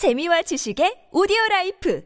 재미와 지식의 오디오 life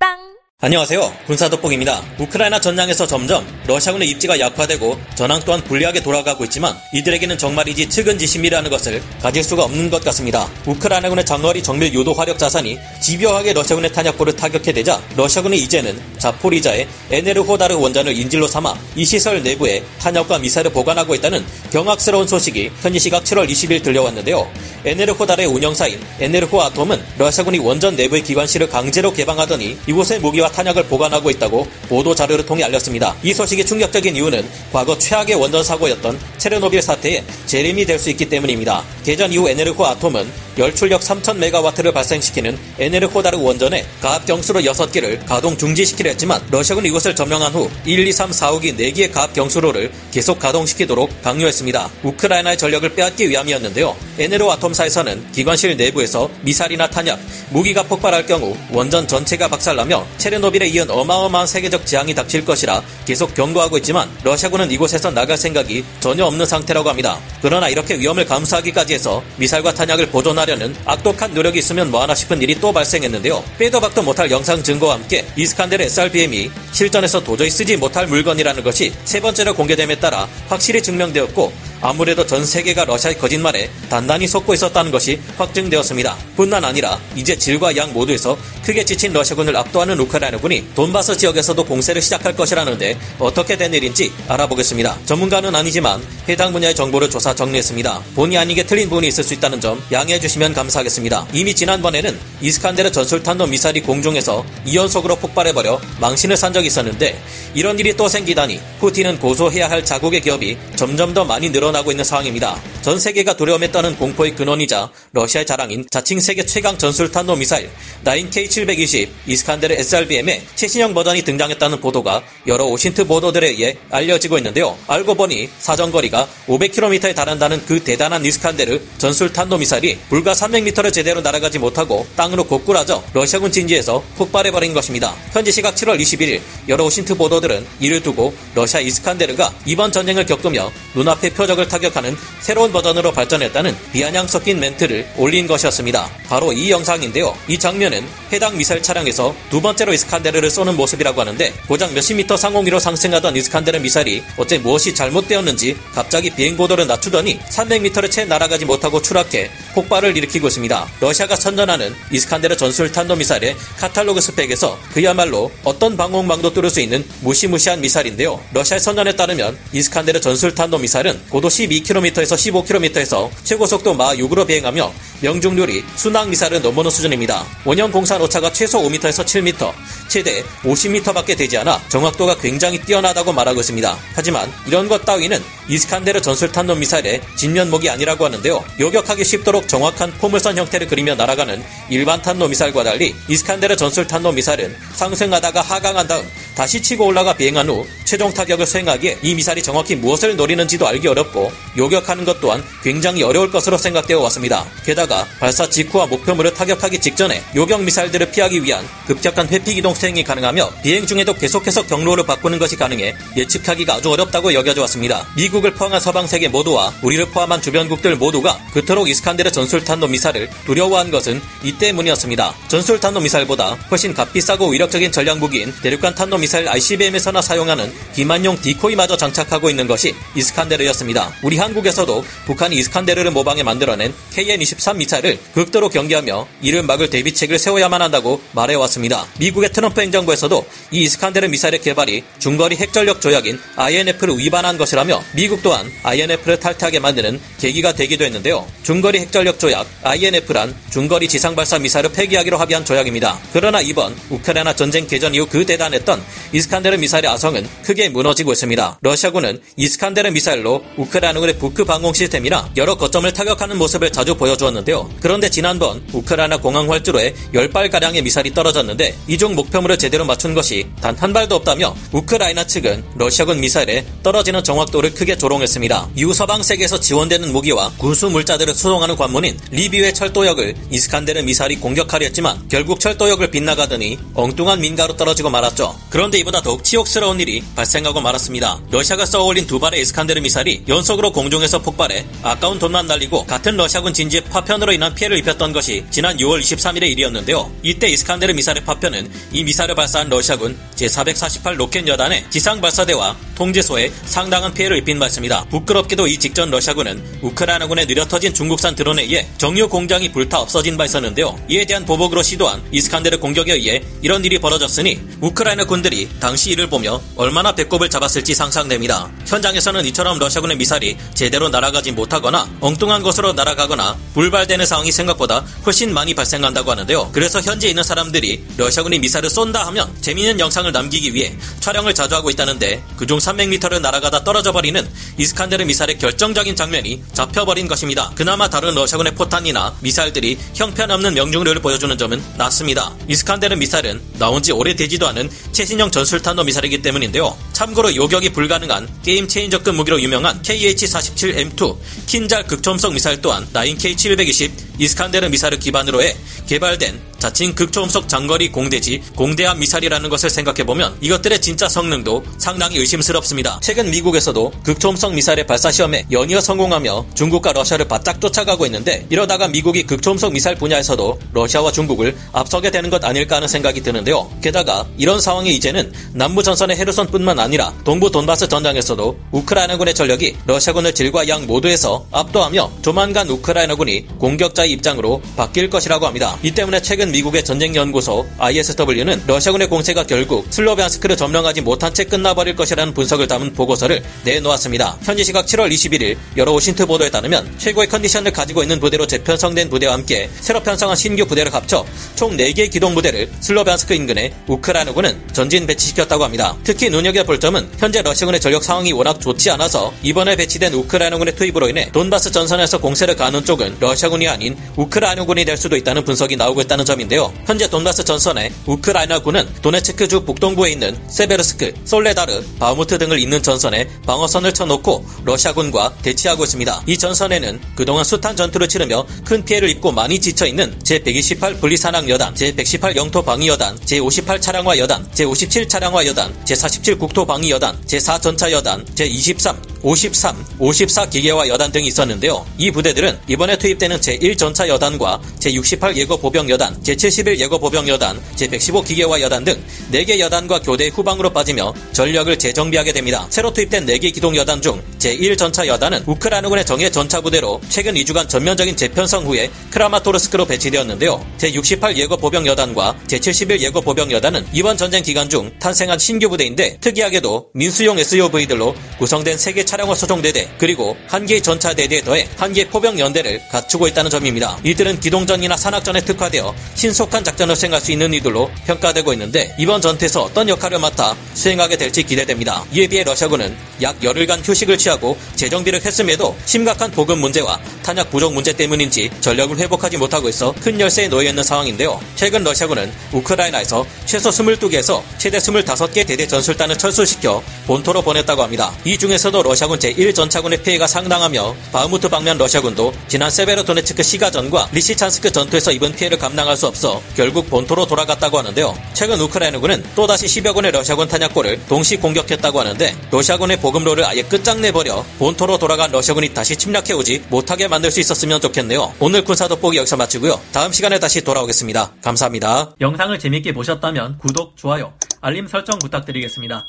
팟빵 안녕하세요. 군사돋보기입니다. 우크라이나 전장에서 점점 러시아군의 입지가 약화되고 전황 또한 불리하게 돌아가고 있지만 이들에게는 정말이지 측은지심이라는 것을 가질 수가 없는 것 같습니다. 우크라이나군의 장거리 정밀 유도 화력 자산이 집요하게 러시아군의 탄약고를 타격해대자 러시아군이 이제는 자포리자의 에네르호다르 원전을 인질로 삼아 이 시설 내부에 탄약과 미사일을 보관하고 있다는 경악스러운 소식이 현지 시각 7월 20일 들려왔는데요. 에네르호다르의 운영사인 에네르호 아톰은 러시아군이 원전 내부의 기관실을 강제로 개방하더니 이곳에 무기와 탄약을 보관하고 있다고 보도 자료를 통해 알렸습니다. 이 소식이 충격적인 이유는 과거 최악의 원전 사고였던 체르노빌 사태에 재림이 될 수 있기 때문입니다. 개전 이후 에네르호 아톰은 열출력 3000메가와트를 발생시키는 에네르호다르 원전에 가압 경수로 6개를 가동 중지시키려 했지만 러시아군이 이것을 점령한 후 1, 2, 3, 4, 5기 4개의 가압 경수로를 계속 가동시키도록 강요했습니다. 우크라이나의 전력을 빼앗기 위함이었는데요. 에네르 아톰사에서는 기관실 내부에서 미사일이나 탄약, 무기가 폭발할 경우 원전 전체가 박살나며 체르노빌에 이은 어마어마한 세계적 재앙이 닥칠 것이라 계속 경고하고 있지만 러시아군은 이곳에서 나갈 생각이 전혀 없는 상태라고 합니다. 그러나 이렇게 위험을 감수하기까지 해서 미사일과 탄약을 보존하려 는 악독한 노력이 있으면 뭐하나 싶은 일이 또 발생했는데요. 빼도 박도 못할 영상 증거와 함께 이스칸데르 SRBM이 실전에서 도저히 쓰지 못할 물건이라는 것이 세 번째로 공개됨에 따라 확실히 증명되었고 아무래도 전 세계가 러시아의 거짓말에 단단히 속고 있었다는 것이 확증되었습니다. 뿐만 아니라 이제 질과 양 모두에서 크게 지친 러시아군을 압도하는 우크라이나군이 돈바스 지역에서도 공세를 시작할 것이라는데 어떻게 된 일인지 알아보겠습니다. 전문가는 아니지만 해당 분야의 정보를 조사 정리했습니다. 본의 아니게 틀린 부분이 있을 수 있다는 점 양해해 주시면 감사하겠습니다. 이미 지난번에는 이스칸데르 전술탄도 미사일이 공중에서 2연속으로 폭발해버려 망신을 산 적이 있었는데 이런 일이 또 생기다니 푸틴은 고소해야 할 자국의 기업이 점점 더 많이 늘어 나고 있는 상황입니다. 전 세계가 두려움에 떠는 공포의 근원이자 러시아의 자랑인 자칭 세계 최강 전술 탄도 미사일 9K720 이스칸데르 SRBM의 최신형 버전이 등장했다는 보도가 여러 오신트 보도들에 의해 알려지고 있는데요. 알고 보니 사정거리가 500km에 달한다는 그 대단한 이스칸데르 전술 탄도 미사일이 불과 300m를 제대로 날아가지 못하고 땅으로 고꾸라져 러시아군 진지에서 폭발해버린 것입니다. 현지 시각 7월 21일 여러 오신트 보도들은 이를 두고 러시아 이스칸데르가 이번 전쟁을 겪으며 눈앞의 표적을 타격하는 새로운 버전으로 발전했다는 비아냥 섞인 멘트를 올린 것이었습니다. 바로 이 영상인데요. 이 장면은 해당 미사일 차량에서 두 번째로 이스칸데르를 쏘는 모습이라고 하는데 고작 몇십 미터 상공위로 상승하던 이스칸데르 미사일이 어째 무엇이 잘못되었는지 갑자기 비행고도를 낮추더니 300m를 채 날아가지 못하고 추락해 폭발을 일으키고 있습니다. 러시아가 선전하는 이스칸데르 전술 탄도 미사일의 카탈로그 스펙에서 그야말로 어떤 방공망도 뚫을 수 있는 무시무시한 미사일인데요. 러시아의 선전에 따르면 이스칸데르 전술 탄도 미사일은 고도 12km에서 15km에서 최고 속도 마 6으로 비행하며 명중률이 순항 미사일을 넘어오는 수준입니다. 원형 공산 오차가 최소 5m에서 7m, 최대 50m밖에 되지 않아 정확도가 굉장히 뛰어나다고 말하고 있습니다. 하지만 이런 것 따위는 이스칸데르 전술탄도 미사일의 진면목이 아니라고 하는데요. 요격하기 쉽도록 정확한 포물선 형태를 그리며 날아가는 일반 탄도 미사일과 달리 이스칸데르 전술탄도 미사일은 상승하다가 하강한 다음 다시 치고 올라가 비행한 후 최종 타격을 수행하기에 이 미사일이 정확히 무엇을 노리는지도 알기 어렵고 요격하는 것 또한 굉장히 어려울 것으로 생각되어 왔습니다. 게다가 발사 직후와 목표물을 타격하기 직전에 요격 미사일들을 피하기 위한 급격한 회피 기동 수행이 가능하며 비행 중에도 계속해서 경로를 바꾸는 것이 가능해 예측하기가 아주 어렵다고 여겨져 왔습니다. 미국을 포함한 서방 세계 모두와 우리를 포함한 주변국들 모두가 그토록 이스칸데르 전술탄도 미사일을 두려워한 것은 이 때문이었습니다. 전술탄도 미사일보다 훨씬 값비싸고 위력적인 전략 무기인 대륙간 탄도 미사일 ICBM에서나 사용하는 기만용 decoy마저 장착하고 있는 것이 이스칸데르였습니다. 우리 한국에서도 북한이 이스칸데르를 모방해 만들어낸 KN-23 미사일을 극도로 경계하며 이를 막을 대비책을 세워야만 한다고 말해왔습니다. 미국의 트럼프 행정부에서도 이 이스칸데르 미사일의 개발이 중거리 핵전력 조약인 INF를 위반한 것이라며 미국 또한 INF를 탈퇴하게 만드는 계기가 되기도 했는데요. 중거리 핵전력 조약 INF란 중거리 지상발사 미사일을 폐기하기로 합의한 조약입니다. 그러나 이번 우크라이나 전쟁 개전 이후 그 대단했던 이스칸데르 미사일의 아성은 크게 무너지고 있습니다. 러시아군은 이스칸데르 미사일로 우크라이나군의 부크 방공 시스템이나 여러 거점을 타격하는 모습을 자주 보여주었는데 요. 그런데 지난번 우크라이나 공항 활주로에 10발가량의 미사일이 떨어졌는데 이중 목표물을 제대로 맞춘 것이 단 한 발도 없다며 우크라이나 측은 러시아군 미사일에 떨어지는 정확도를 크게 조롱했습니다. 이후 서방 세계에서 지원되는 무기와 군수 물자들을 수송하는 관문인 리비우의 철도역을 이스칸데르 미사일이 공격하려 했지만 결국 철도역을 빗나가더니 엉뚱한 민가로 떨어지고 말았죠. 그런데 이보다 더욱 치욕스러운 일이 발생하고 말았습니다. 러시아가 쏘아올린 두 발의 이스칸데르 미사일이 연속으로 공중에서 폭발해 아까운 돈만 날리고 같은 러시아군 진지에 파편 작전으로 인한 피해를 입혔던 것이 지난 6월 23일의 일이었는데요. 이때 이스칸데르 미사일 파편은 이 미사일을 발사한 러시아군 제448 로켓 여단의 지상 발사대와 통제소에 상당한 피해를 입힌 바 있습니다. 부끄럽게도 이 직전 러시아군은 우크라이나군에 느려터진 중국산 드론에 의해 정유 공장이 불타 없어진 바 있었는데요. 이에 대한 보복으로 시도한 이스칸데르 공격에 의해 이런 일이 벌어졌으니 우크라이나 군들이 당시 이를 보며 얼마나 배꼽을 잡았을지 상상됩니다. 현장에서는 이처럼 러시아군의 미사일이 제대로 날아가지 못하거나 엉뚱한 곳으로 날아가거나 불발되는 상황이 생각보다 훨씬 많이 발생한다고 하는데요. 그래서 현재 있는 사람들이 러시아군이 미사일을 쏜다 하면 재미있는 영상을 남기기 위해 촬영을 자주 하고 있다는데 그중 300m를 날아가다 떨어져 버리는 이스칸데르 미사일의 결정적인 장면이 잡혀버린 것입니다. 그나마 다른 러시아군의 포탄이나 미사일들이 형편없는 명중률을 보여주는 점은 낮습니다. 이스칸데르 미사일은 나온 지 오래되지도 않은 최신형 전술탄도 미사일이기 때문인데요. 참고로 요격이 불가능한 게임 체인저급 무기로 유명한 KH-47M2 킨잘 극초음속 미사일 또한 9K720 이스칸데르 미사일을 기반으로 해 개발된 자칭 극초음속 장거리 공대지 공대함 미사일이라는 것을 생각해보면 이것들의 진짜 성능도 상당히 의심스럽습니다. 최근 미국에서도 극초음속 미사일의 발사 시험에 연이어 성공하며 중국과 러시아를 바짝 쫓아가고 있는데 이러다가 미국이 극초음속 미사일 분야에서도 러시아와 중국을 앞서게 되는 것 아닐까 하는 생각이 드는데요. 게다가 이런 상황이 이제는 남부 전선의 헤르손뿐만 아니라 동부 돈바스 전장에서도 우크라이나군의 전력이 러시아군을 질과 양 모두에서 압도하며 조만간 우크라이나군이 공격자의 입장으로 바뀔 것이라고 합니다. 이 때문에 최근 미국의 전쟁연구소 ISW는 러시아군의 공세가 결국 슬로비안스크를 점령하지 못한 채 끝나버릴 것이라는 분석을 담은 보고서를 내놓았습니다. 현지 시각 7월 21일 여러 OSINT 보도에 따르면 최고의 컨디션을 가지고 있는 부대로 재편성된 부대와 함께 새로 편성한 신규 부대를 합쳐 총 4개의 기동 부대를 슬로비안스크 인근에 우크라이나군은 전진 배치시켰다고 합니다. 특히 눈여겨볼 점은 현재 러시아군의 전력 상황이 워낙 좋지 않아서 이번에 배치된 우크라이나군의 투입으로 인해 돈바스 전선에서 공세를 가하는 쪽은 러시아군이 아닌 우크라이나군이 될 수도 있다는 분석이 나오고 있다는 점 인데요. 현재 돈바스 전선에 우크라이나군은 도네츠크주 북동부에 있는 세베르스크, 솔레다르, 바흐무트 등을 잇는 전선에 방어선을 쳐놓고 러시아군과 대치하고 있습니다. 이 전선에는 그동안 숱한 전투를 치르며 큰 피해를 입고 많이 지쳐있는 제128 분리산악 여단, 제118 영토 방위 여단, 제58 차량화 여단, 제57 차량화 여단, 제47 국토 방위 여단, 제4 전차 여단, 제23 53, 54 기계화 여단 등이 있었는데요. 이 부대들은 이번에 투입되는 제1 전차 여단과 제68 예고 보병 여단, 제71 예고 보병 여단, 제115 기계화 여단 등 4개 여단과 교대 후방으로 빠지며 전력을 재정비하게 됩니다. 새로 투입된 4개 기동 여단 중 제1전차 여단은 우크라이나군의 정예 전차 부대로 최근 2주간 전면적인 재편성 후에 크라마토르스크로 배치되었는데요. 제68 예고 보병 여단과 제71 예고 보병 여단은 이번 전쟁 기간 중 탄생한 신규 부대인데 특이하게도 민수용 SUV들로 구성된 3개 차량화 소종대대 그리고 한 개의 전차 대대에 더해 한 개의 포병 연대를 갖추고 있다는 점입니다. 이들은 기동전이나 산악전에 특화되어 신속한 작전을 수행할 수 있는 이들로 평가되고 있는데 이번 전투에서 어떤 역할을 맡아 수행하게 될지 기대됩니다. 이에 비해 러시아군은 약 열흘간 휴식을 취하고 재정비를 했음에도 심각한 보급 문제와 탄약 부족 문제 때문인지 전력을 회복하지 못하고 있어 큰 열세에 놓여 있는 상황인데요. 최근 러시아군은 우크라이나에서 최소 22개에서 최대 25개 대대 전술단을 철수시켜 본토로 보냈다고 합니다. 이 중에서도 러시아군 제1전차군의 피해가 상당하며 바흐무트 방면 러시아군도 지난 세베로도네츠크 시가전과 리시찬스크 전투에서 입은 피해를 감당할 수 없어 결국 본토로 돌아갔다고 하는데요. 최근 우크라이나군은 또다시 10여 곳의 러시아군 탄약고를 동시 공격했다고 하는데 러시아군의 보급로를 아예 끝장내버려 본토로 돌아간 러시아군이 다시 침략해오지 못하게 만들 수 있었으면 좋겠네요. 오늘 군사 돋보기 여기서 마치고요. 다음 시간에 다시 돌아오겠습니다. 감사합니다. 영상을 재밌게 보셨다면 구독, 좋아요, 알림 설정 부탁드리겠습니다.